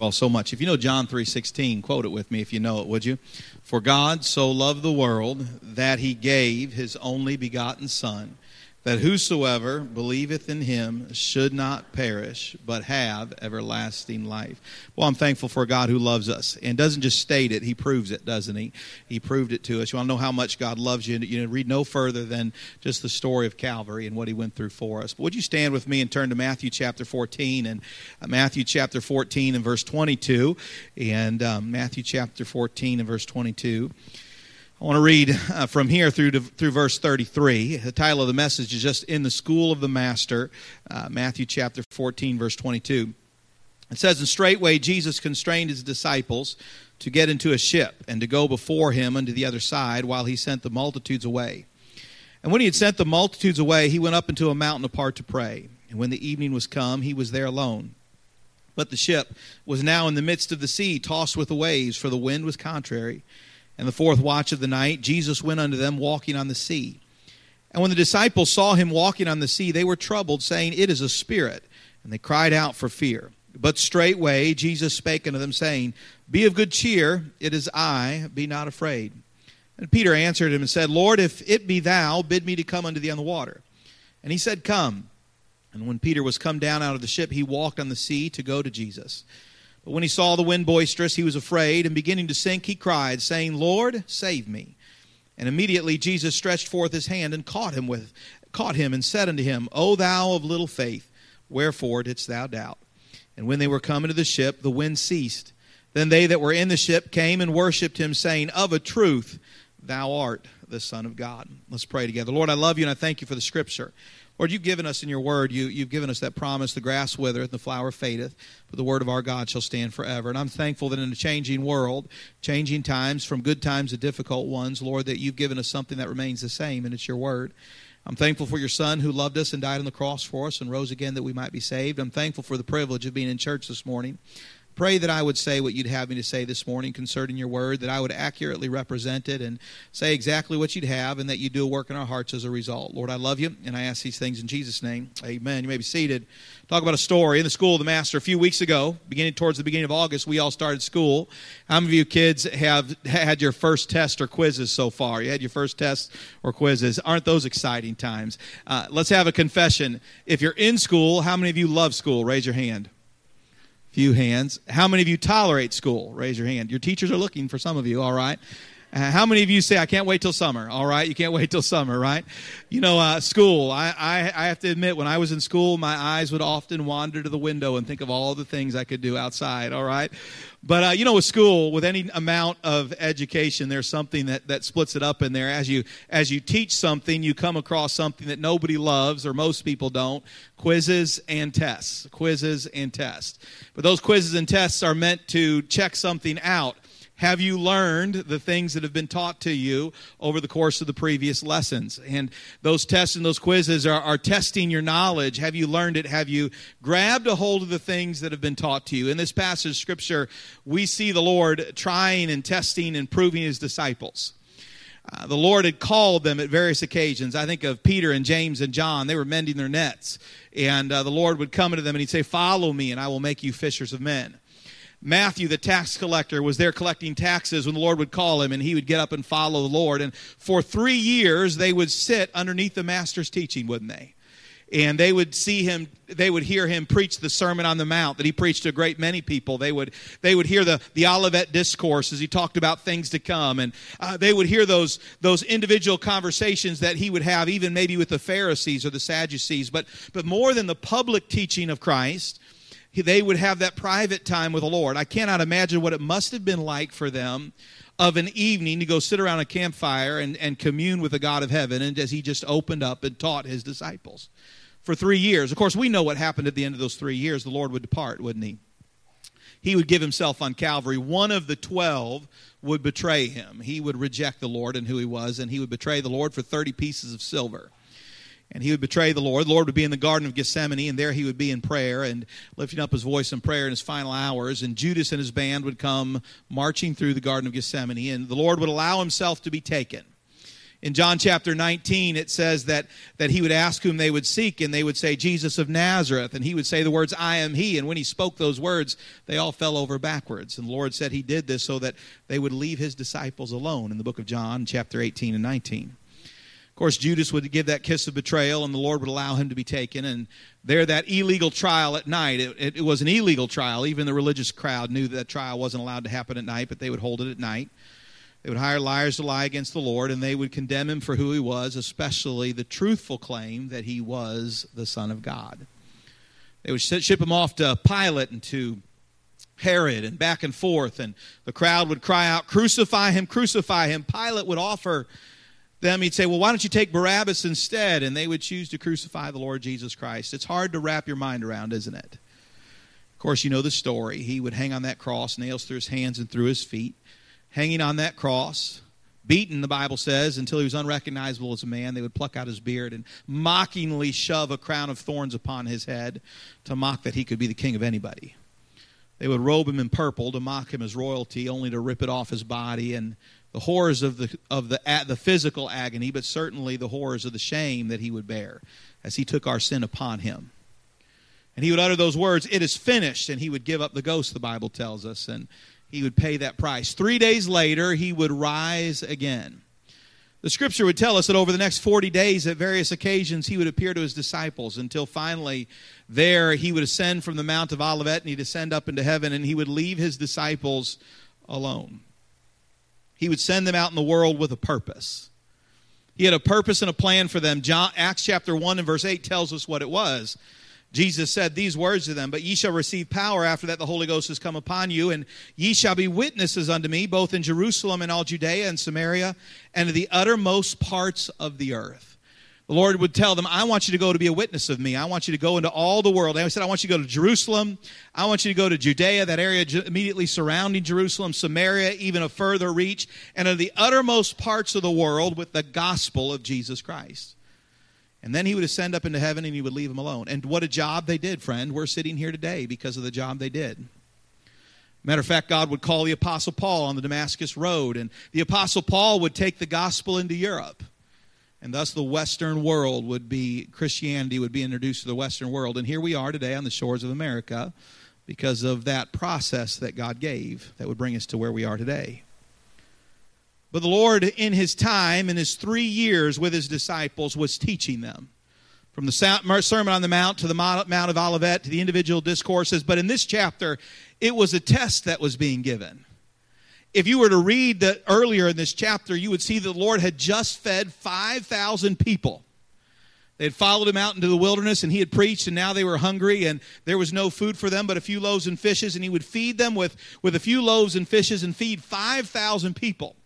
well so much. If you know John 3:16, quote it with me if you know it, would you? For God so loved the world that he gave his only begotten son that whosoever believeth in him should not perish, but have everlasting life. Well, I'm thankful for God who loves us and doesn't just state it, he proves it, doesn't he? He proved it to us. You want to know how much God loves you? You know, read no further than just the story of Calvary and what he went through for us. But would you stand with me and turn to Matthew chapter 14 and uh, Matthew chapter 14 and verse 22 and um, Matthew chapter 14 and verse 22. I want to read uh, from here through to, through verse 33. The title of the message is just In the School of the Master, uh, Matthew chapter 14, verse 22. It says, And straightway Jesus constrained his disciples to get into a ship and to go before him unto the other side while he sent the multitudes away. And when he had sent the multitudes away, he went up into a mountain apart to pray. And when the evening was come, he was there alone. But the ship was now in the midst of the sea, tossed with the waves, for the wind was contrary. And the fourth watch of the night, Jesus went unto them walking on the sea. And when the disciples saw him walking on the sea, they were troubled, saying, It is a spirit. And they cried out for fear. But straightway Jesus spake unto them, saying, Be of good cheer, it is I, be not afraid. And Peter answered him and said, Lord, if it be thou, bid me to come unto thee on the water. And he said, Come. And when Peter was come down out of the ship, he walked on the sea to go to Jesus. But when he saw the wind boisterous, he was afraid, and beginning to sink, he cried, saying, Lord, save me. And immediately Jesus stretched forth his hand and caught him with caught him and said unto him, O thou of little faith, wherefore didst thou doubt? And when they were come into the ship, the wind ceased. Then they that were in the ship came and worshipped him, saying, Of a truth, thou art the Son of God. Let's pray together. Lord, I love you and I thank you for the scripture. Lord, you've given us in your word, you, you've given us that promise the grass withereth, and the flower fadeth, but the word of our God shall stand forever. And I'm thankful that in a changing world, changing times, from good times to difficult ones, Lord, that you've given us something that remains the same, and it's your word. I'm thankful for your son who loved us and died on the cross for us and rose again that we might be saved. I'm thankful for the privilege of being in church this morning. Pray that I would say what you'd have me to say this morning concerning your word, that I would accurately represent it and say exactly what you'd have, and that you do a work in our hearts as a result. Lord, I love you, and I ask these things in Jesus' name. Amen. You may be seated. Talk about a story in the school of the master a few weeks ago, beginning towards the beginning of August. We all started school. How many of you kids have had your first test or quizzes so far? You had your first tests or quizzes. Aren't those exciting times? Uh, let's have a confession. If you're in school, how many of you love school? Raise your hand. Few hands. How many of you tolerate school? Raise your hand. Your teachers are looking for some of you, all right? Uh, how many of you say, I can't wait till summer? All right, you can't wait till summer, right? You know, uh, school, I, I, I have to admit, when I was in school, my eyes would often wander to the window and think of all the things I could do outside, all right? But, uh, you know, with school, with any amount of education, there's something that, that splits it up in there. As you, as you teach something, you come across something that nobody loves, or most people don't quizzes and tests. Quizzes and tests. But those quizzes and tests are meant to check something out have you learned the things that have been taught to you over the course of the previous lessons? And those tests and those quizzes are, are testing your knowledge. Have you learned it? Have you grabbed a hold of the things that have been taught to you? In this passage of Scripture, we see the Lord trying and testing and proving his disciples. Uh, the Lord had called them at various occasions. I think of Peter and James and John. They were mending their nets. And uh, the Lord would come to them and he'd say, Follow me, and I will make you fishers of men. Matthew, the tax collector, was there collecting taxes when the Lord would call him, and he would get up and follow the Lord. And for three years, they would sit underneath the master's teaching, wouldn't they? and they would see him they would hear him preach the sermon on the mount that he preached to a great many people they would they would hear the the olivet discourse as he talked about things to come and uh, they would hear those those individual conversations that he would have even maybe with the pharisees or the sadducees but but more than the public teaching of christ they would have that private time with the Lord. I cannot imagine what it must have been like for them of an evening to go sit around a campfire and, and commune with the God of heaven, and as he just opened up and taught his disciples for three years. Of course, we know what happened at the end of those three years. The Lord would depart, wouldn't he? He would give himself on Calvary. One of the twelve would betray him. He would reject the Lord and who he was, and he would betray the Lord for 30 pieces of silver and he would betray the Lord. The Lord would be in the Garden of Gethsemane, and there he would be in prayer and lifting up his voice in prayer in his final hours. And Judas and his band would come marching through the Garden of Gethsemane, and the Lord would allow himself to be taken. In John chapter 19, it says that, that he would ask whom they would seek, and they would say, Jesus of Nazareth. And he would say the words, I am he. And when he spoke those words, they all fell over backwards. And the Lord said he did this so that they would leave his disciples alone in the book of John, chapter 18 and 19. Course, Judas would give that kiss of betrayal, and the Lord would allow him to be taken. And there, that illegal trial at night, it, it, it was an illegal trial. Even the religious crowd knew that, that trial wasn't allowed to happen at night, but they would hold it at night. They would hire liars to lie against the Lord, and they would condemn him for who he was, especially the truthful claim that he was the Son of God. They would ship him off to Pilate and to Herod and back and forth, and the crowd would cry out, Crucify him, crucify him. Pilate would offer them, he'd say, Well, why don't you take Barabbas instead? And they would choose to crucify the Lord Jesus Christ. It's hard to wrap your mind around, isn't it? Of course, you know the story. He would hang on that cross, nails through his hands and through his feet hanging on that cross, beaten, the Bible says, until he was unrecognizable as a man. They would pluck out his beard and mockingly shove a crown of thorns upon his head to mock that he could be the king of anybody. They would robe him in purple to mock him as royalty, only to rip it off his body and the horrors of the of the the physical agony, but certainly the horrors of the shame that he would bear as he took our sin upon him. And he would utter those words, "It is finished," and he would give up the ghost. The Bible tells us, and he would pay that price. Three days later, he would rise again. The scripture would tell us that over the next 40 days, at various occasions, he would appear to his disciples until finally, there, he would ascend from the Mount of Olivet and he'd ascend up into heaven and he would leave his disciples alone. He would send them out in the world with a purpose. He had a purpose and a plan for them. John, Acts chapter 1 and verse 8 tells us what it was. Jesus said these words to them, But ye shall receive power after that the Holy Ghost has come upon you, and ye shall be witnesses unto me, both in Jerusalem and all Judea and Samaria, and to the uttermost parts of the earth. The Lord would tell them, I want you to go to be a witness of me. I want you to go into all the world. And he said, I want you to go to Jerusalem. I want you to go to Judea, that area immediately surrounding Jerusalem, Samaria, even a further reach, and to the uttermost parts of the world with the gospel of Jesus Christ. And then he would ascend up into heaven and he would leave them alone. And what a job they did, friend. We're sitting here today because of the job they did. Matter of fact, God would call the Apostle Paul on the Damascus Road, and the Apostle Paul would take the gospel into Europe. And thus the Western world would be, Christianity would be introduced to the Western world. And here we are today on the shores of America because of that process that God gave that would bring us to where we are today. But the Lord, in his time, in his three years with his disciples, was teaching them. From the Sermon on the Mount to the Mount of Olivet to the individual discourses. But in this chapter, it was a test that was being given. If you were to read the, earlier in this chapter, you would see that the Lord had just fed 5,000 people. They had followed him out into the wilderness and he had preached, and now they were hungry, and there was no food for them but a few loaves and fishes. And he would feed them with, with a few loaves and fishes and feed 5,000 people.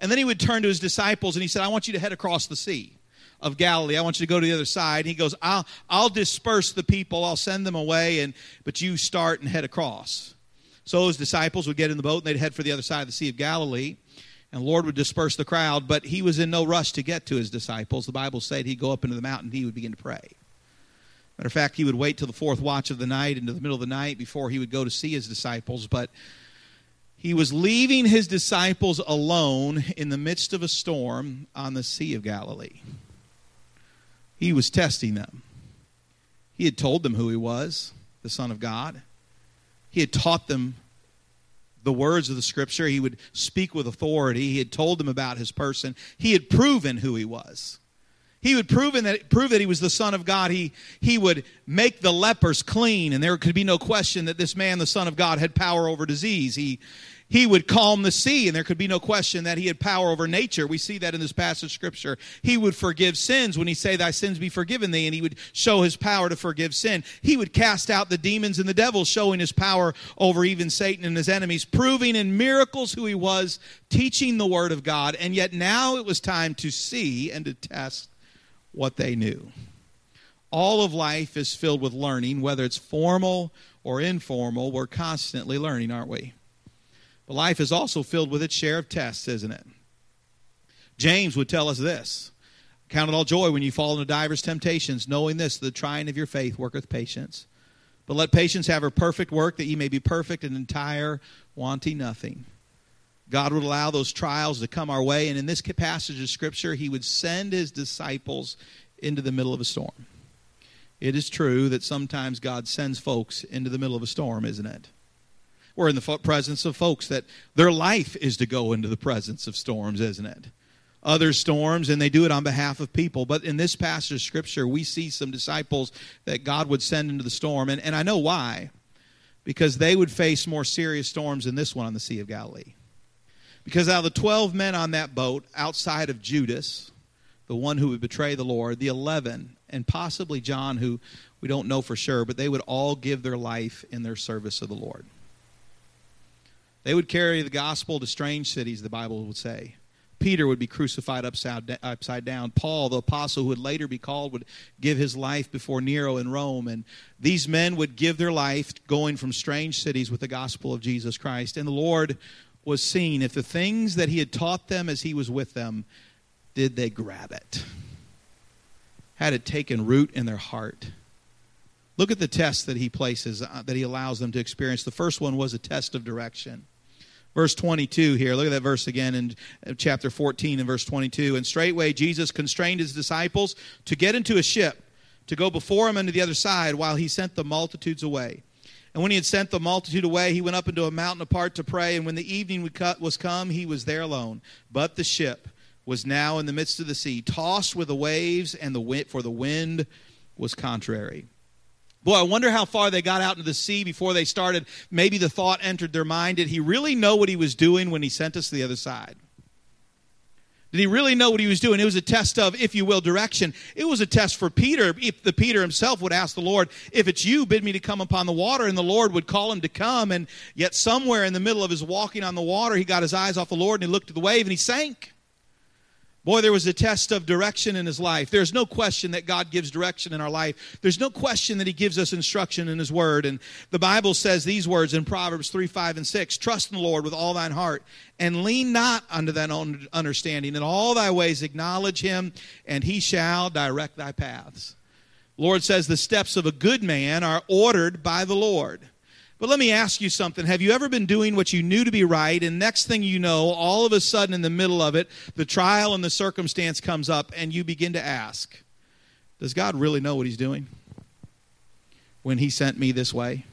And then he would turn to his disciples and he said, I want you to head across the sea of Galilee. I want you to go to the other side. And he goes, I'll, I'll disperse the people. I'll send them away, and, but you start and head across. So his disciples would get in the boat and they'd head for the other side of the Sea of Galilee. And the Lord would disperse the crowd, but he was in no rush to get to his disciples. The Bible said he'd go up into the mountain and he would begin to pray. Matter of fact, he would wait till the fourth watch of the night into the middle of the night before he would go to see his disciples. But he was leaving his disciples alone in the midst of a storm on the Sea of Galilee. He was testing them. He had told them who he was, the Son of God. He had taught them the words of the Scripture. He would speak with authority. He had told them about his person. He had proven who he was. He would prove that, prove that he was the Son of God. He, he would make the lepers clean, and there could be no question that this man, the Son of God, had power over disease. He, he would calm the sea, and there could be no question that he had power over nature. We see that in this passage of Scripture. He would forgive sins when he say, Thy sins be forgiven thee, and he would show his power to forgive sin. He would cast out the demons and the devils, showing his power over even Satan and his enemies, proving in miracles who he was, teaching the Word of God, and yet now it was time to see and to test what they knew. All of life is filled with learning, whether it's formal or informal. We're constantly learning, aren't we? But life is also filled with its share of tests, isn't it? James would tell us this Count it all joy when you fall into divers temptations, knowing this, the trying of your faith worketh patience. But let patience have her perfect work, that ye may be perfect and entire, wanting nothing. God would allow those trials to come our way. And in this passage of Scripture, He would send His disciples into the middle of a storm. It is true that sometimes God sends folks into the middle of a storm, isn't it? We're in the presence of folks that their life is to go into the presence of storms, isn't it? Other storms, and they do it on behalf of people. But in this passage of Scripture, we see some disciples that God would send into the storm. And, and I know why. Because they would face more serious storms than this one on the Sea of Galilee. Because out of the 12 men on that boat, outside of Judas, the one who would betray the Lord, the 11, and possibly John, who we don't know for sure, but they would all give their life in their service of the Lord. They would carry the gospel to strange cities, the Bible would say. Peter would be crucified upside, upside down. Paul, the apostle who would later be called, would give his life before Nero in Rome. And these men would give their life going from strange cities with the gospel of Jesus Christ. And the Lord was seeing if the things that he had taught them as he was with them, did they grab it? Had it taken root in their heart? Look at the tests that he places, uh, that he allows them to experience. The first one was a test of direction. Verse 22 here, look at that verse again in uh, chapter 14 and verse 22. And straightway Jesus constrained his disciples to get into a ship to go before him unto the other side while he sent the multitudes away. And when he had sent the multitude away, he went up into a mountain apart to pray. And when the evening was come, he was there alone. But the ship was now in the midst of the sea, tossed with the waves, and the wind, for the wind was contrary. Boy, I wonder how far they got out into the sea before they started. Maybe the thought entered their mind did he really know what he was doing when he sent us to the other side? Did he really know what he was doing? It was a test of, if you will, direction. It was a test for Peter. If the Peter himself would ask the Lord, if it's you, bid me to come upon the water, and the Lord would call him to come. And yet, somewhere in the middle of his walking on the water, he got his eyes off the Lord and he looked at the wave and he sank. Boy, there was a test of direction in his life. There's no question that God gives direction in our life. There's no question that he gives us instruction in his word. And the Bible says these words in Proverbs 3, 5, and 6 Trust in the Lord with all thine heart, and lean not unto thine own understanding. In all thy ways acknowledge him, and he shall direct thy paths. Lord says the steps of a good man are ordered by the Lord. But let me ask you something. Have you ever been doing what you knew to be right, and next thing you know, all of a sudden in the middle of it, the trial and the circumstance comes up, and you begin to ask, Does God really know what He's doing when He sent me this way?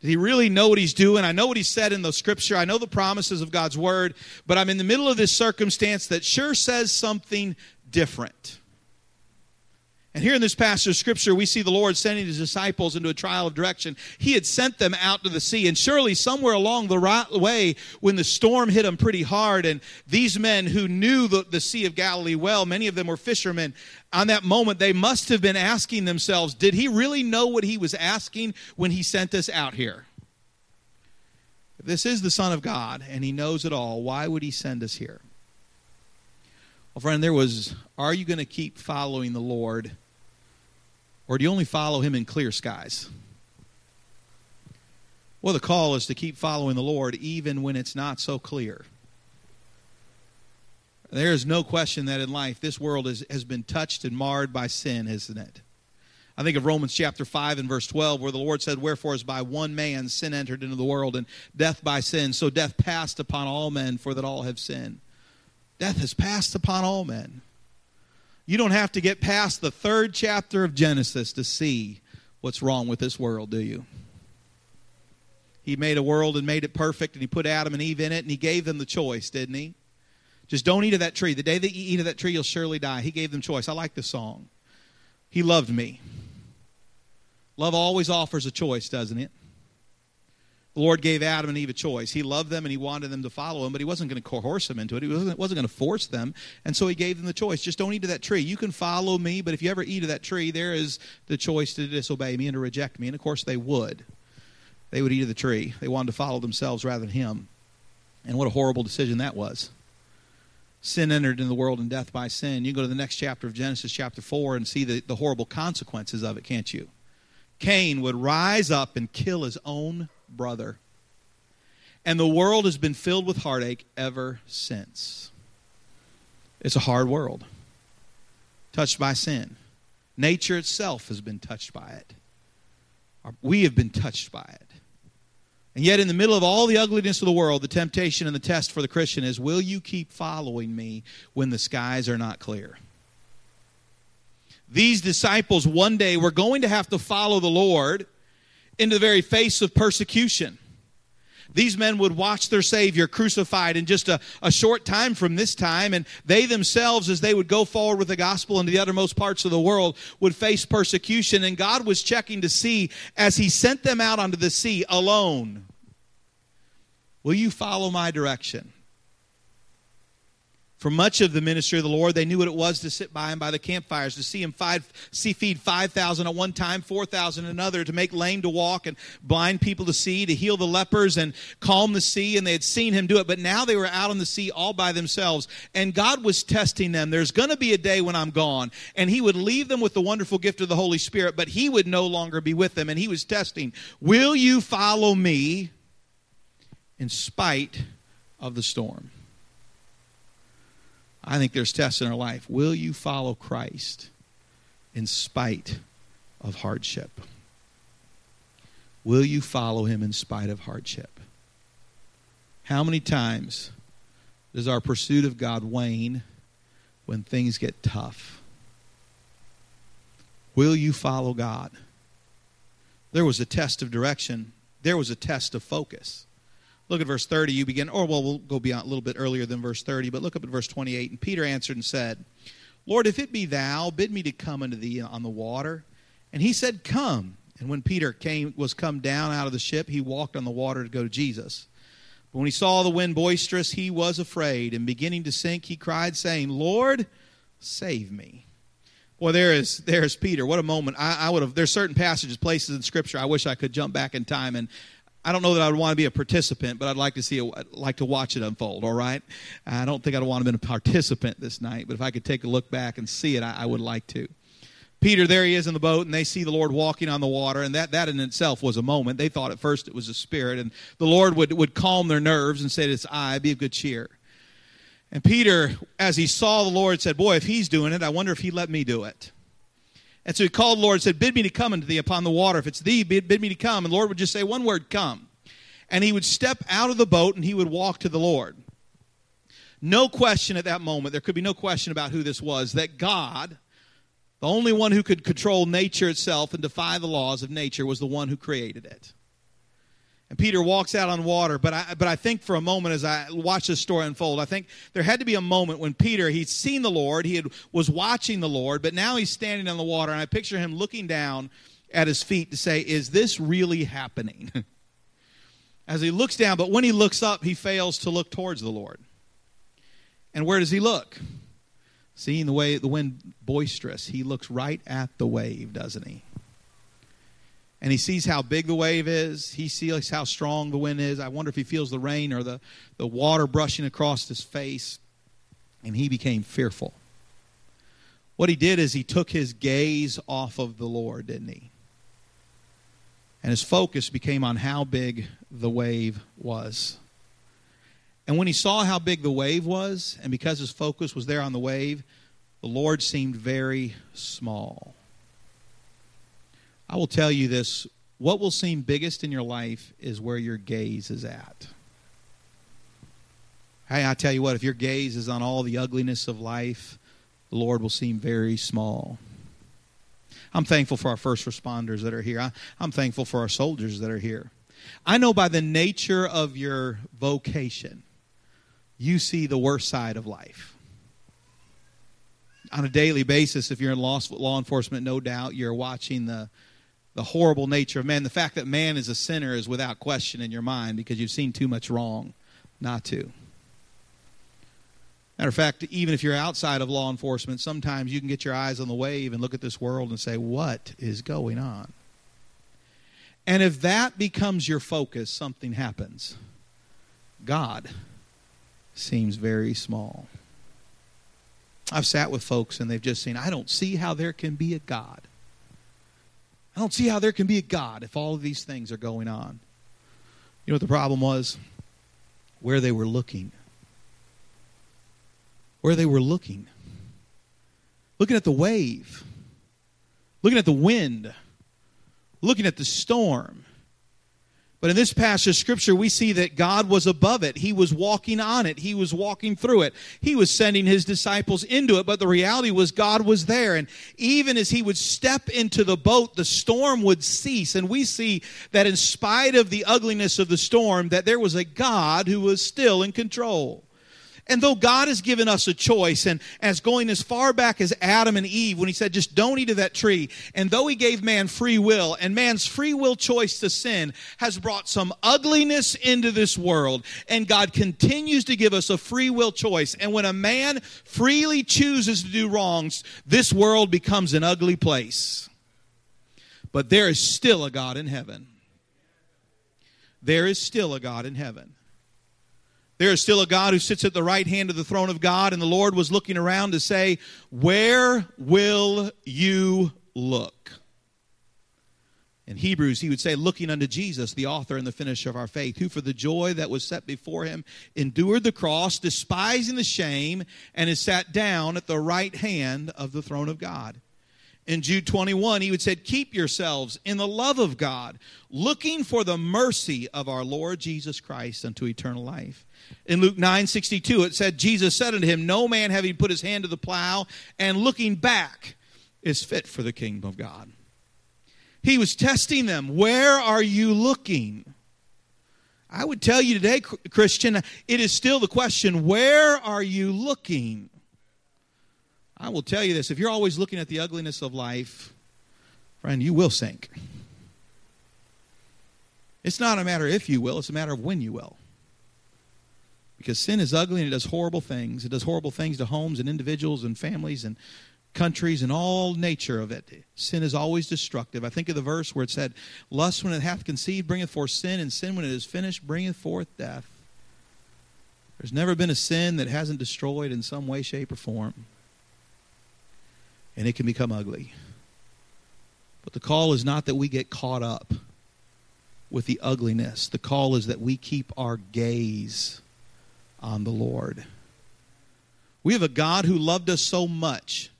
Did he really know what he's doing? I know what he said in the scripture. I know the promises of God's word, but I'm in the middle of this circumstance that sure says something different. And here in this passage of Scripture, we see the Lord sending his disciples into a trial of direction. He had sent them out to the sea, and surely somewhere along the right way, when the storm hit them pretty hard, and these men who knew the, the Sea of Galilee well, many of them were fishermen, on that moment, they must have been asking themselves, Did he really know what he was asking when he sent us out here? If this is the Son of God, and he knows it all, why would he send us here? Friend, there was, are you going to keep following the Lord? Or do you only follow him in clear skies? Well, the call is to keep following the Lord even when it's not so clear. There is no question that in life this world is, has been touched and marred by sin, isn't it? I think of Romans chapter 5 and verse 12, where the Lord said, Wherefore is by one man sin entered into the world, and death by sin. So death passed upon all men, for that all have sinned. Death has passed upon all men. You don't have to get past the third chapter of Genesis to see what's wrong with this world, do you? He made a world and made it perfect, and he put Adam and Eve in it, and he gave them the choice, didn't he? Just don't eat of that tree. The day that you eat of that tree, you'll surely die. He gave them choice. I like the song. He loved me. Love always offers a choice, doesn't it? The Lord gave Adam and Eve a choice. He loved them and he wanted them to follow him, but he wasn't going to coerce them into it. He wasn't, wasn't going to force them. And so he gave them the choice. Just don't eat of that tree. You can follow me, but if you ever eat of that tree, there is the choice to disobey me and to reject me. And of course, they would. They would eat of the tree. They wanted to follow themselves rather than him. And what a horrible decision that was. Sin entered in the world and death by sin. You go to the next chapter of Genesis, chapter 4, and see the, the horrible consequences of it, can't you? Cain would rise up and kill his own brother. And the world has been filled with heartache ever since. It's a hard world, touched by sin. Nature itself has been touched by it. We have been touched by it. And yet, in the middle of all the ugliness of the world, the temptation and the test for the Christian is will you keep following me when the skies are not clear? These disciples one day were going to have to follow the Lord into the very face of persecution. These men would watch their Savior crucified in just a, a short time from this time, and they themselves, as they would go forward with the gospel into the uttermost parts of the world, would face persecution. And God was checking to see as He sent them out onto the sea alone Will you follow my direction? For much of the ministry of the Lord, they knew what it was to sit by him by the campfires, to see him five, see feed 5,000 at one time, 4,000 another, to make lame to walk and blind people to see, to heal the lepers and calm the sea. And they had seen him do it. But now they were out on the sea all by themselves. And God was testing them. There's going to be a day when I'm gone. And he would leave them with the wonderful gift of the Holy Spirit, but he would no longer be with them. And he was testing, Will you follow me in spite of the storm? I think there's tests in our life. Will you follow Christ in spite of hardship? Will you follow him in spite of hardship? How many times does our pursuit of God wane when things get tough? Will you follow God? There was a test of direction, there was a test of focus. Look at verse 30. You begin, or well, we'll go beyond a little bit earlier than verse 30, but look up at verse 28. And Peter answered and said, Lord, if it be thou, bid me to come unto thee on the water. And he said, Come. And when Peter came, was come down out of the ship, he walked on the water to go to Jesus. But when he saw the wind boisterous, he was afraid, and beginning to sink, he cried, saying, Lord, save me. Well, there is there's Peter. What a moment! I, I would have. There's certain passages, places in Scripture. I wish I could jump back in time and I don't know that I would want to be a participant, but I'd like to see, a, like to watch it unfold. All right, I don't think I'd want to be a participant this night, but if I could take a look back and see it, I, I would like to. Peter, there he is in the boat, and they see the Lord walking on the water, and that, that in itself was a moment. They thought at first it was a spirit, and the Lord would, would calm their nerves and say, It's I, be of good cheer. And Peter, as he saw the Lord, said, Boy, if he's doing it, I wonder if he let me do it. And so he called the Lord and said, Bid me to come unto thee upon the water. If it's thee, bid, bid me to come. And the Lord would just say one word, come. And he would step out of the boat and he would walk to the Lord. No question at that moment, there could be no question about who this was, that God, the only one who could control nature itself and defy the laws of nature, was the one who created it. And Peter walks out on water. But I, but I think for a moment as I watch this story unfold, I think there had to be a moment when Peter, he'd seen the Lord, he had, was watching the Lord, but now he's standing on the water. And I picture him looking down at his feet to say, Is this really happening? as he looks down, but when he looks up, he fails to look towards the Lord. And where does he look? Seeing the way the wind boisterous, he looks right at the wave, doesn't he? And he sees how big the wave is. He sees how strong the wind is. I wonder if he feels the rain or the, the water brushing across his face. And he became fearful. What he did is he took his gaze off of the Lord, didn't he? And his focus became on how big the wave was. And when he saw how big the wave was, and because his focus was there on the wave, the Lord seemed very small. I will tell you this what will seem biggest in your life is where your gaze is at. Hey, I tell you what, if your gaze is on all the ugliness of life, the Lord will seem very small. I'm thankful for our first responders that are here. I, am thankful for our soldiers that are here. I know by the nature of your vocation, you see the worst side of life. On a daily basis, if you're in law, law enforcement, no doubt you're watching the the horrible nature of man. The fact that man is a sinner is without question in your mind because you've seen too much wrong not to. Matter of fact, even if you're outside of law enforcement, sometimes you can get your eyes on the wave and look at this world and say, What is going on? And if that becomes your focus, something happens. God seems very small. I've sat with folks and they've just seen, I don't see how there can be a God. I don't see how there can be a God if all of these things are going on. You know what the problem was? Where they were looking. Where they were looking. Looking at the wave. Looking at the wind. Looking at the storm. But in this passage of scripture, we see that God was above it. He was walking on it. He was walking through it. He was sending his disciples into it. But the reality was God was there. And even as he would step into the boat, the storm would cease. And we see that in spite of the ugliness of the storm, that there was a God who was still in control. And though God has given us a choice, and as going as far back as Adam and Eve, when he said, just don't eat of that tree, and though he gave man free will, and man's free will choice to sin has brought some ugliness into this world, and God continues to give us a free will choice. And when a man freely chooses to do wrongs, this world becomes an ugly place. But there is still a God in heaven. There is still a God in heaven. There is still a God who sits at the right hand of the throne of God, and the Lord was looking around to say, Where will you look? In Hebrews, he would say, Looking unto Jesus, the author and the finisher of our faith, who for the joy that was set before him endured the cross, despising the shame, and is sat down at the right hand of the throne of God. In Jude 21, he would say, Keep yourselves in the love of God, looking for the mercy of our Lord Jesus Christ unto eternal life. In Luke 9 62, it said, Jesus said unto him, No man having put his hand to the plow and looking back is fit for the kingdom of God. He was testing them. Where are you looking? I would tell you today, Christian, it is still the question where are you looking? I will tell you this if you're always looking at the ugliness of life, friend, you will sink. It's not a matter if you will, it's a matter of when you will. Because sin is ugly and it does horrible things. It does horrible things to homes and individuals and families and countries and all nature of it. Sin is always destructive. I think of the verse where it said, Lust when it hath conceived bringeth forth sin, and sin when it is finished bringeth forth death. There's never been a sin that hasn't destroyed in some way, shape, or form. And it can become ugly. But the call is not that we get caught up with the ugliness. The call is that we keep our gaze on the Lord. We have a God who loved us so much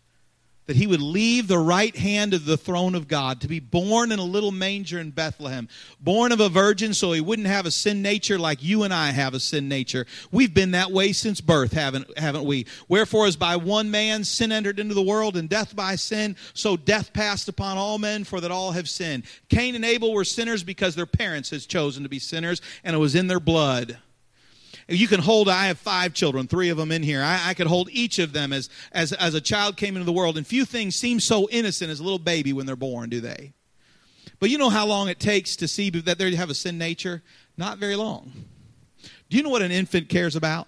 that he would leave the right hand of the throne of God to be born in a little manger in Bethlehem, born of a virgin so he wouldn't have a sin nature like you and I have a sin nature. We've been that way since birth, haven't, haven't we? Wherefore, as by one man sin entered into the world, and death by sin, so death passed upon all men, for that all have sinned. Cain and Abel were sinners because their parents had chosen to be sinners, and it was in their blood you can hold i have five children three of them in here. I, I could hold each of them as, as as a child came into the world. And few things seem so innocent as a little baby when they're born do they? But you know how long it takes to see that they have a sin nature? Not very long. Do you know what an infant cares about?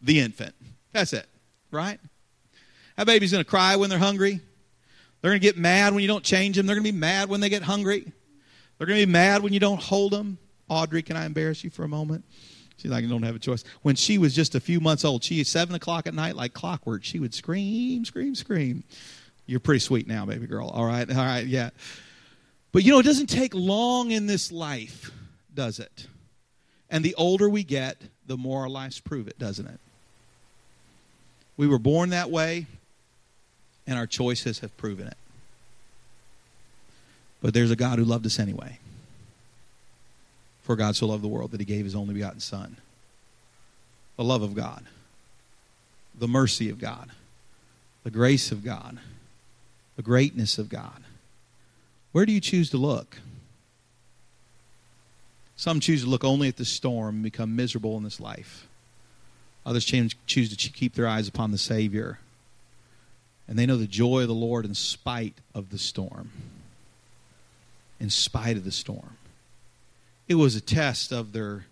The infant. That's it right? That baby's going to cry when they're hungry. They're going to get mad when you don't change them. They're going to be mad when they get hungry. They're going to be mad when you don't hold them. Audrey can i embarrass you for a moment She's like, I don't have a choice. When she was just a few months old, she seven o'clock at night, like clockwork, she would scream, scream, scream. You're pretty sweet now, baby girl. All right, all right, yeah. But you know, it doesn't take long in this life, does it? And the older we get, the more our lives prove it, doesn't it? We were born that way, and our choices have proven it. But there's a God who loved us anyway. For God so loved the world that he gave his only begotten Son. The love of God, the mercy of God, the grace of God, the greatness of God. Where do you choose to look? Some choose to look only at the storm and become miserable in this life. Others choose to keep their eyes upon the Savior. And they know the joy of the Lord in spite of the storm. In spite of the storm it was a test of their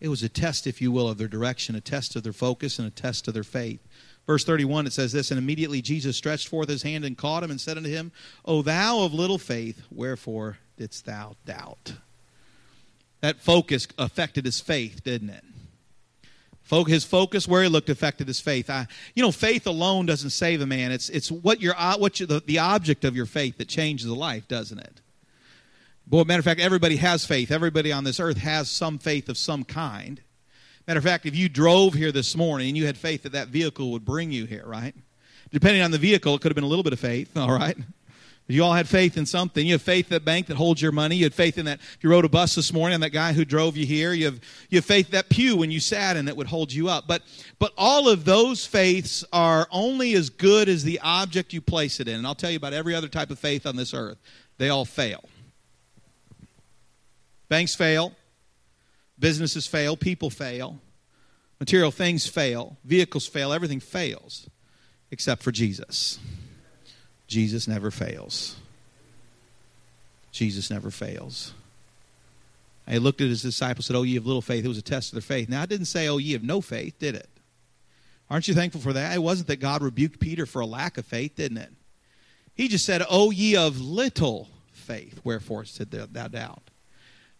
it was a test if you will of their direction a test of their focus and a test of their faith verse 31 it says this and immediately jesus stretched forth his hand and caught him and said unto him o thou of little faith wherefore didst thou doubt that focus affected his faith didn't it his focus where he looked affected his faith. I, you know, faith alone doesn't save a man. It's it's what your uh, what you, the, the object of your faith that changes a life, doesn't it? Boy, matter of fact, everybody has faith. Everybody on this earth has some faith of some kind. Matter of fact, if you drove here this morning and you had faith that that vehicle would bring you here, right? Depending on the vehicle, it could have been a little bit of faith, all right? You all had faith in something. You have faith in that bank that holds your money. You had faith in that. If you rode a bus this morning, on that guy who drove you here. You have, you have faith that pew when you sat in that would hold you up. But, but all of those faiths are only as good as the object you place it in. And I'll tell you about every other type of faith on this earth. They all fail. Banks fail. Businesses fail. People fail. Material things fail. Vehicles fail. Everything fails except for Jesus. Jesus never fails. Jesus never fails. He looked at his disciples and said, Oh, ye of little faith. It was a test of their faith. Now, I didn't say, Oh, ye of no faith, did it? Aren't you thankful for that? It wasn't that God rebuked Peter for a lack of faith, didn't it? He just said, Oh, ye of little faith, wherefore said thou doubt.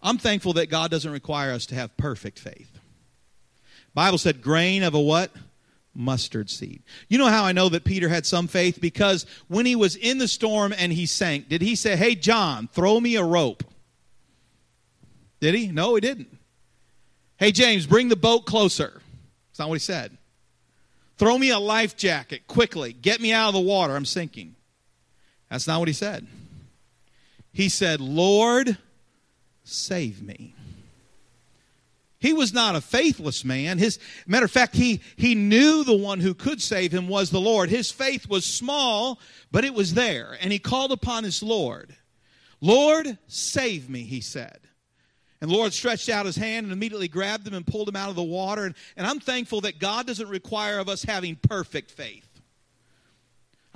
I'm thankful that God doesn't require us to have perfect faith. Bible said grain of a what? mustard seed. You know how I know that Peter had some faith? Because when he was in the storm and he sank, did he say, Hey, John, throw me a rope? Did he? No, he didn't. Hey, James, bring the boat closer. That's not what he said. Throw me a life jacket quickly. Get me out of the water. I'm sinking. That's not what he said. He said, Lord, save me. He was not a faithless man. His matter of fact, he, he knew the one who could save him was the Lord. His faith was small, but it was there. And he called upon his Lord. Lord, save me, he said. And Lord stretched out his hand and immediately grabbed him and pulled him out of the water. And, and I'm thankful that God doesn't require of us having perfect faith.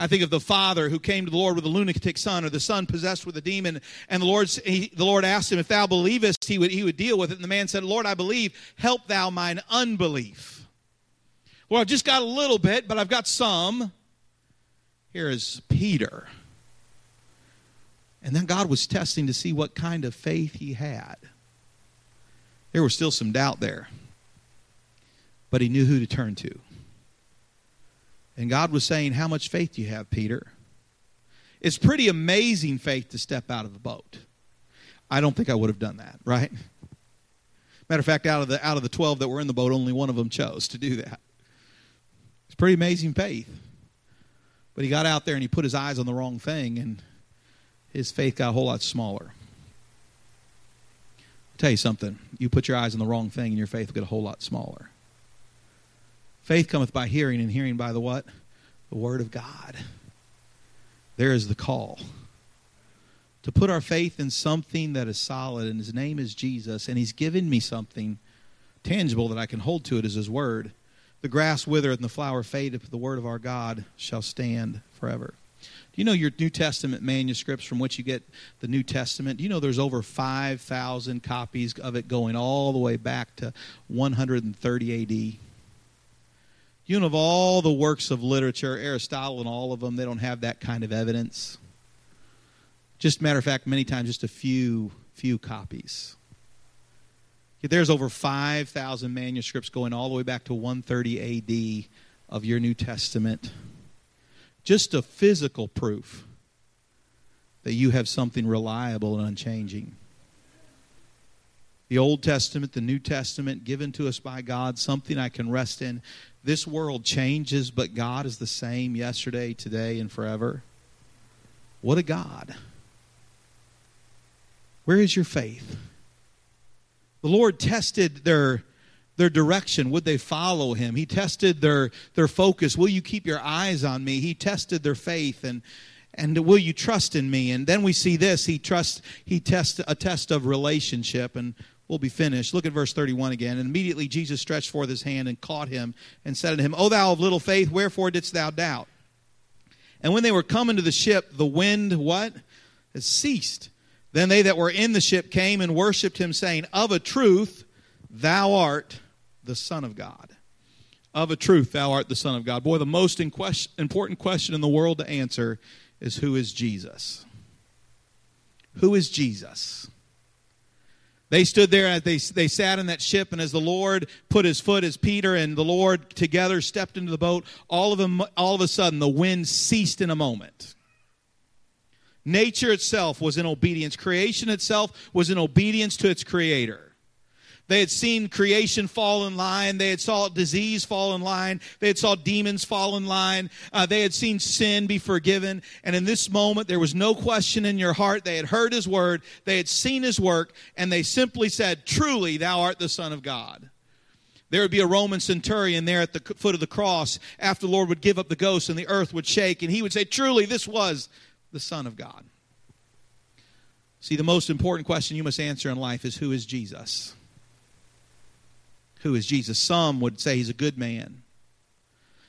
I think of the father who came to the Lord with a lunatic son, or the son possessed with a demon, and the Lord, he, the Lord asked him, If thou believest, he would, he would deal with it. And the man said, Lord, I believe, help thou mine unbelief. Well, I've just got a little bit, but I've got some. Here is Peter. And then God was testing to see what kind of faith he had. There was still some doubt there, but he knew who to turn to. And God was saying, How much faith do you have, Peter? It's pretty amazing faith to step out of the boat. I don't think I would have done that, right? Matter of fact, out of the out of the twelve that were in the boat, only one of them chose to do that. It's pretty amazing faith. But he got out there and he put his eyes on the wrong thing, and his faith got a whole lot smaller. I'll tell you something. You put your eyes on the wrong thing, and your faith will get a whole lot smaller. Faith cometh by hearing, and hearing by the what? The Word of God. There is the call. To put our faith in something that is solid, and His name is Jesus, and He's given me something tangible that I can hold to it as His Word. The grass withereth and the flower fadeth, but the Word of our God shall stand forever. Do you know your New Testament manuscripts from which you get the New Testament? Do you know there's over 5,000 copies of it going all the way back to 130 AD? You know, of all the works of literature, Aristotle and all of them, they don't have that kind of evidence. Just matter of fact, many times just a few few copies. There's over 5,000 manuscripts going all the way back to 130 AD of your New Testament. Just a physical proof that you have something reliable and unchanging. The Old Testament, the New Testament, given to us by God, something I can rest in. This world changes, but God is the same yesterday, today, and forever. What a God. Where is your faith? The Lord tested their, their direction. Would they follow him? He tested their, their focus. Will you keep your eyes on me? He tested their faith and and will you trust in me? And then we see this. He trusts he tests a test of relationship. And we'll be finished. Look at verse 31 again. And immediately Jesus stretched forth his hand and caught him and said unto him, O thou of little faith, wherefore didst thou doubt? And when they were come into the ship, the wind, what? Has ceased. Then they that were in the ship came and worshipped him, saying, Of a truth, thou art the Son of God. Of a truth, thou art the Son of God. Boy, the most important question in the world to answer is who is Jesus? Who is Jesus? They stood there as they, they sat in that ship, and as the Lord put his foot, as Peter and the Lord together stepped into the boat, all of them, all of a sudden the wind ceased in a moment. Nature itself was in obedience. Creation itself was in obedience to its creator. They had seen creation fall in line. They had saw disease fall in line. They had saw demons fall in line. Uh, they had seen sin be forgiven. And in this moment, there was no question in your heart. They had heard his word. They had seen his work. And they simply said, truly, thou art the son of God. There would be a Roman centurion there at the foot of the cross after the Lord would give up the ghost and the earth would shake. And he would say, truly, this was the son of God. See, the most important question you must answer in life is who is Jesus? Who is Jesus. Some would say he's a good man.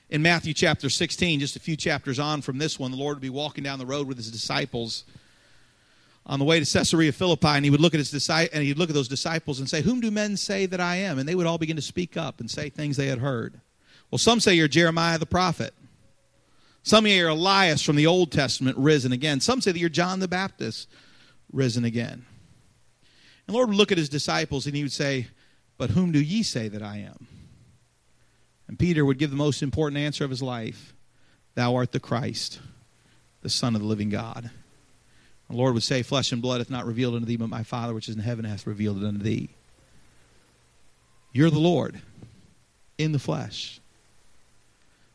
In Matthew chapter 16, just a few chapters on from this one, the Lord would be walking down the road with his disciples on the way to Caesarea Philippi, and he would look at his disciples, and he'd look at those disciples and say, "Whom do men say that I am?" And they would all begin to speak up and say things they had heard. Well, some say you're Jeremiah the prophet. Some say you're Elias from the Old Testament risen again. Some say that you're John the Baptist risen again. And the Lord would look at his disciples and he would say, but whom do ye say that I am? And Peter would give the most important answer of his life Thou art the Christ, the Son of the living God. The Lord would say, Flesh and blood hath not revealed unto thee, but my Father which is in heaven hath revealed it unto thee. You're the Lord in the flesh.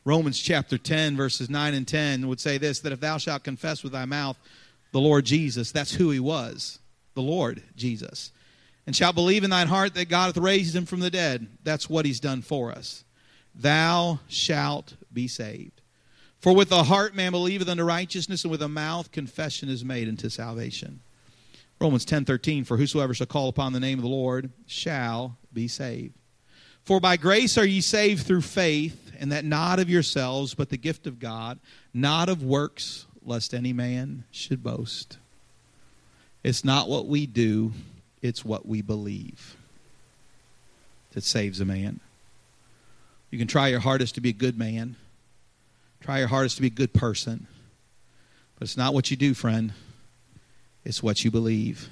Romans chapter 10, verses 9 and 10 would say this that if thou shalt confess with thy mouth the Lord Jesus, that's who he was, the Lord Jesus, and shalt believe in thine heart that God hath raised him from the dead. That's what he's done for us. Thou shalt be saved. For with the heart man believeth unto righteousness, and with the mouth confession is made unto salvation. Romans 10:13 For whosoever shall call upon the name of the Lord shall be saved. For by grace are ye saved through faith, and that not of yourselves, but the gift of God, not of works, lest any man should boast. It's not what we do, it's what we believe that saves a man. You can try your hardest to be a good man, try your hardest to be a good person, but it's not what you do, friend. It's what you believe.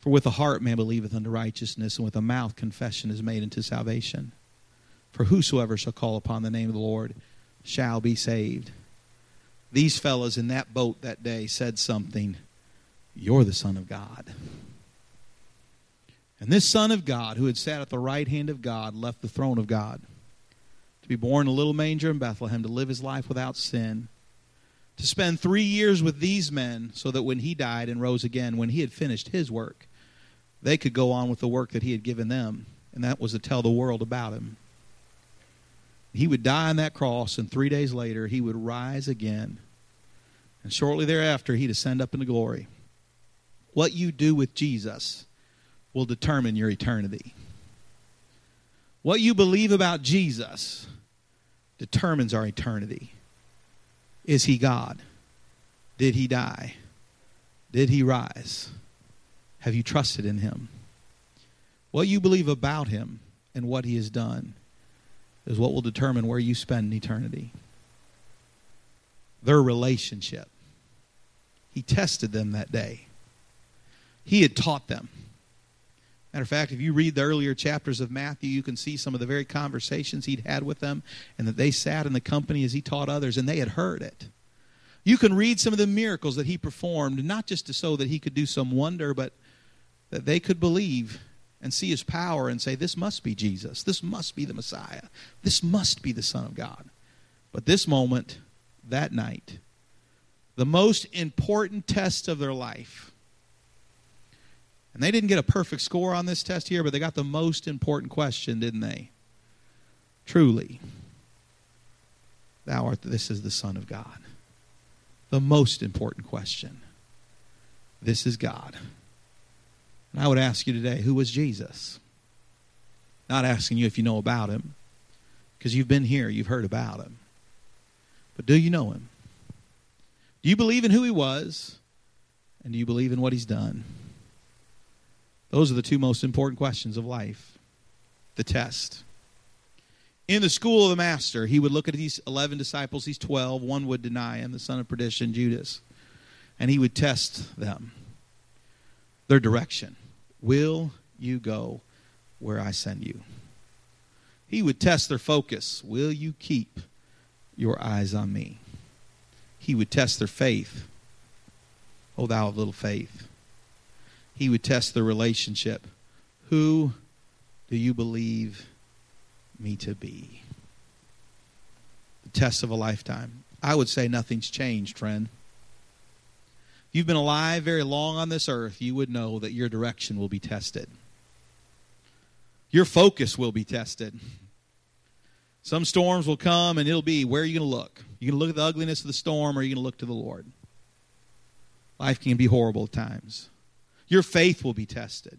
For with the heart man believeth unto righteousness, and with the mouth confession is made unto salvation. For whosoever shall call upon the name of the Lord shall be saved. These fellows in that boat that day said something. You're the Son of God. And this Son of God, who had sat at the right hand of God, left the throne of God to be born in a little manger in Bethlehem, to live his life without sin, to spend three years with these men, so that when he died and rose again, when he had finished his work, they could go on with the work that he had given them, and that was to tell the world about him. He would die on that cross, and three days later, he would rise again. And shortly thereafter, he'd ascend up into glory. What you do with Jesus will determine your eternity. What you believe about Jesus determines our eternity. Is he God? Did he die? Did he rise? Have you trusted in him? What you believe about him and what he has done is what will determine where you spend eternity. Their relationship. He tested them that day. He had taught them. Matter of fact, if you read the earlier chapters of Matthew, you can see some of the very conversations he'd had with them, and that they sat in the company as he taught others, and they had heard it. You can read some of the miracles that he performed, not just to so that he could do some wonder, but that they could believe and see his power and say, This must be Jesus. This must be the Messiah. This must be the Son of God. But this moment, that night, the most important test of their life, and they didn't get a perfect score on this test here, but they got the most important question, didn't they? Truly, thou art, this is the Son of God. The most important question. This is God. And I would ask you today, who was Jesus? Not asking you if you know about him, because you've been here, you've heard about him. But do you know him? Do you believe in who he was? And do you believe in what he's done? Those are the two most important questions of life. The test. In the school of the master, he would look at these 11 disciples, these 12. One would deny him, the son of perdition, Judas. And he would test them, their direction. Will you go where I send you? He would test their focus. Will you keep your eyes on me? He would test their faith. O thou of little faith he would test the relationship. Who do you believe me to be? The test of a lifetime. I would say nothing's changed, friend. If you've been alive very long on this earth, you would know that your direction will be tested. Your focus will be tested. Some storms will come and it'll be where are you going to look? You going to look at the ugliness of the storm or are you going to look to the Lord? Life can be horrible at times. Your faith will be tested.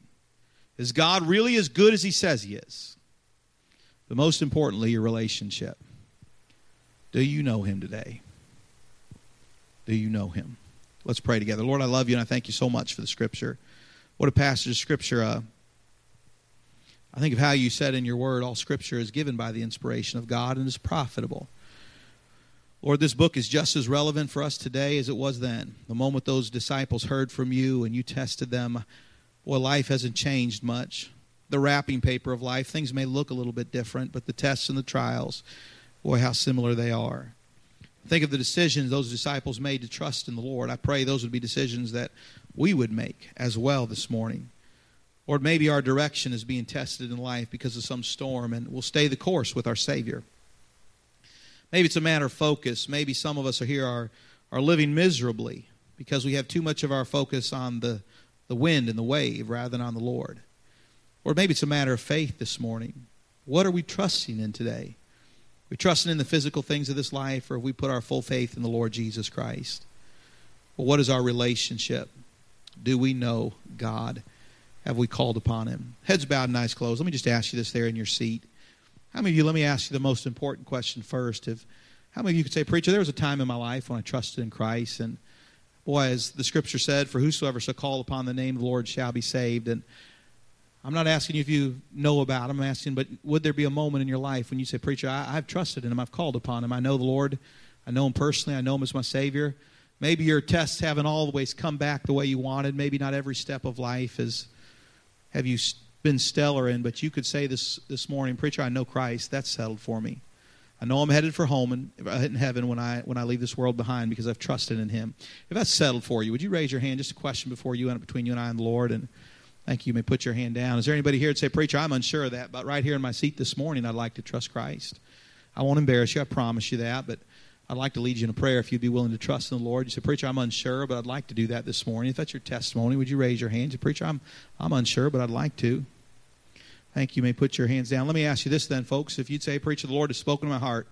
Is God really as good as he says he is? But most importantly, your relationship. Do you know him today? Do you know him? Let's pray together. Lord, I love you and I thank you so much for the scripture. What a passage of scripture. Uh, I think of how you said in your word, all scripture is given by the inspiration of God and is profitable. Lord, this book is just as relevant for us today as it was then. The moment those disciples heard from you and you tested them, boy, life hasn't changed much. The wrapping paper of life, things may look a little bit different, but the tests and the trials, boy, how similar they are. Think of the decisions those disciples made to trust in the Lord. I pray those would be decisions that we would make as well this morning. Or maybe our direction is being tested in life because of some storm, and we'll stay the course with our Savior. Maybe it's a matter of focus. Maybe some of us are here are, are living miserably because we have too much of our focus on the, the wind and the wave rather than on the Lord. Or maybe it's a matter of faith this morning. What are we trusting in today? Are we trusting in the physical things of this life, or have we put our full faith in the Lord Jesus Christ? Well, what is our relationship? Do we know God? have we called upon him? Heads bowed and eyes closed. Let me just ask you this there in your seat. How many of you, let me ask you the most important question first. If, how many of you could say, Preacher, there was a time in my life when I trusted in Christ, and boy, as the scripture said, for whosoever shall call upon the name of the Lord shall be saved. And I'm not asking you if you know about him, I'm asking, but would there be a moment in your life when you say, Preacher, I, I've trusted in him, I've called upon him, I know the Lord, I know him personally, I know him as my Savior. Maybe your tests haven't always come back the way you wanted. Maybe not every step of life is have you been stellar in, but you could say this this morning, preacher, I know Christ. That's settled for me. I know I'm headed for home and uh, in heaven when I when I leave this world behind because I've trusted in Him. If that's settled for you, would you raise your hand? Just a question before you and between you and I and the Lord. And thank you. You may put your hand down. Is there anybody here that say, preacher, I'm unsure of that, but right here in my seat this morning, I'd like to trust Christ. I won't embarrass you. I promise you that, but I'd like to lead you in a prayer if you'd be willing to trust in the Lord. You say, Preacher, I'm unsure, but I'd like to do that this morning. If that's your testimony, would you raise your hand? You say, Preacher, I'm, I'm unsure, but I'd like to. Thank you. you may put your hands down. Let me ask you this then, folks. If you'd say, Preacher, the Lord has spoken to my heart.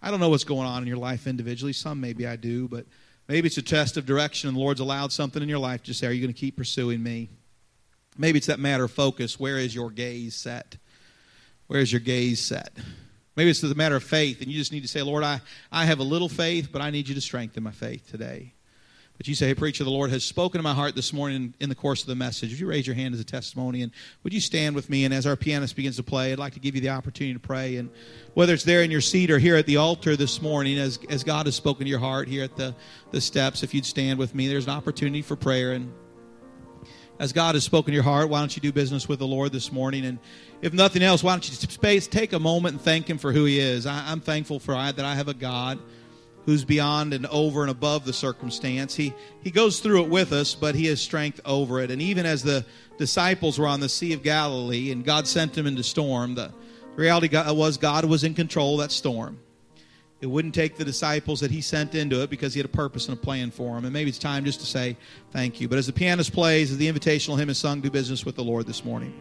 I don't know what's going on in your life individually. Some maybe I do, but maybe it's a test of direction and the Lord's allowed something in your life. Just say, Are you going to keep pursuing me? Maybe it's that matter of focus. Where is your gaze set? Where is your gaze set? Maybe it's a matter of faith, and you just need to say, Lord, I, I have a little faith, but I need you to strengthen my faith today. But you say, hey, preacher, the Lord has spoken to my heart this morning in the course of the message. Would you raise your hand as a testimony? And would you stand with me? And as our pianist begins to play, I'd like to give you the opportunity to pray. And whether it's there in your seat or here at the altar this morning, as, as God has spoken to your heart here at the, the steps, if you'd stand with me, there's an opportunity for prayer. And as God has spoken to your heart, why don't you do business with the Lord this morning? And if nothing else, why don't you space, take a moment and thank Him for who He is? I, am thankful for I, that I have a God who's beyond and over and above the circumstance. He, he goes through it with us, but He has strength over it. And even as the disciples were on the Sea of Galilee and God sent them into storm, the reality was God was in control of that storm. It wouldn't take the disciples that he sent into it because he had a purpose and a plan for them. And maybe it's time just to say thank you. But as the pianist plays, as the invitational hymn is sung, do business with the Lord this morning.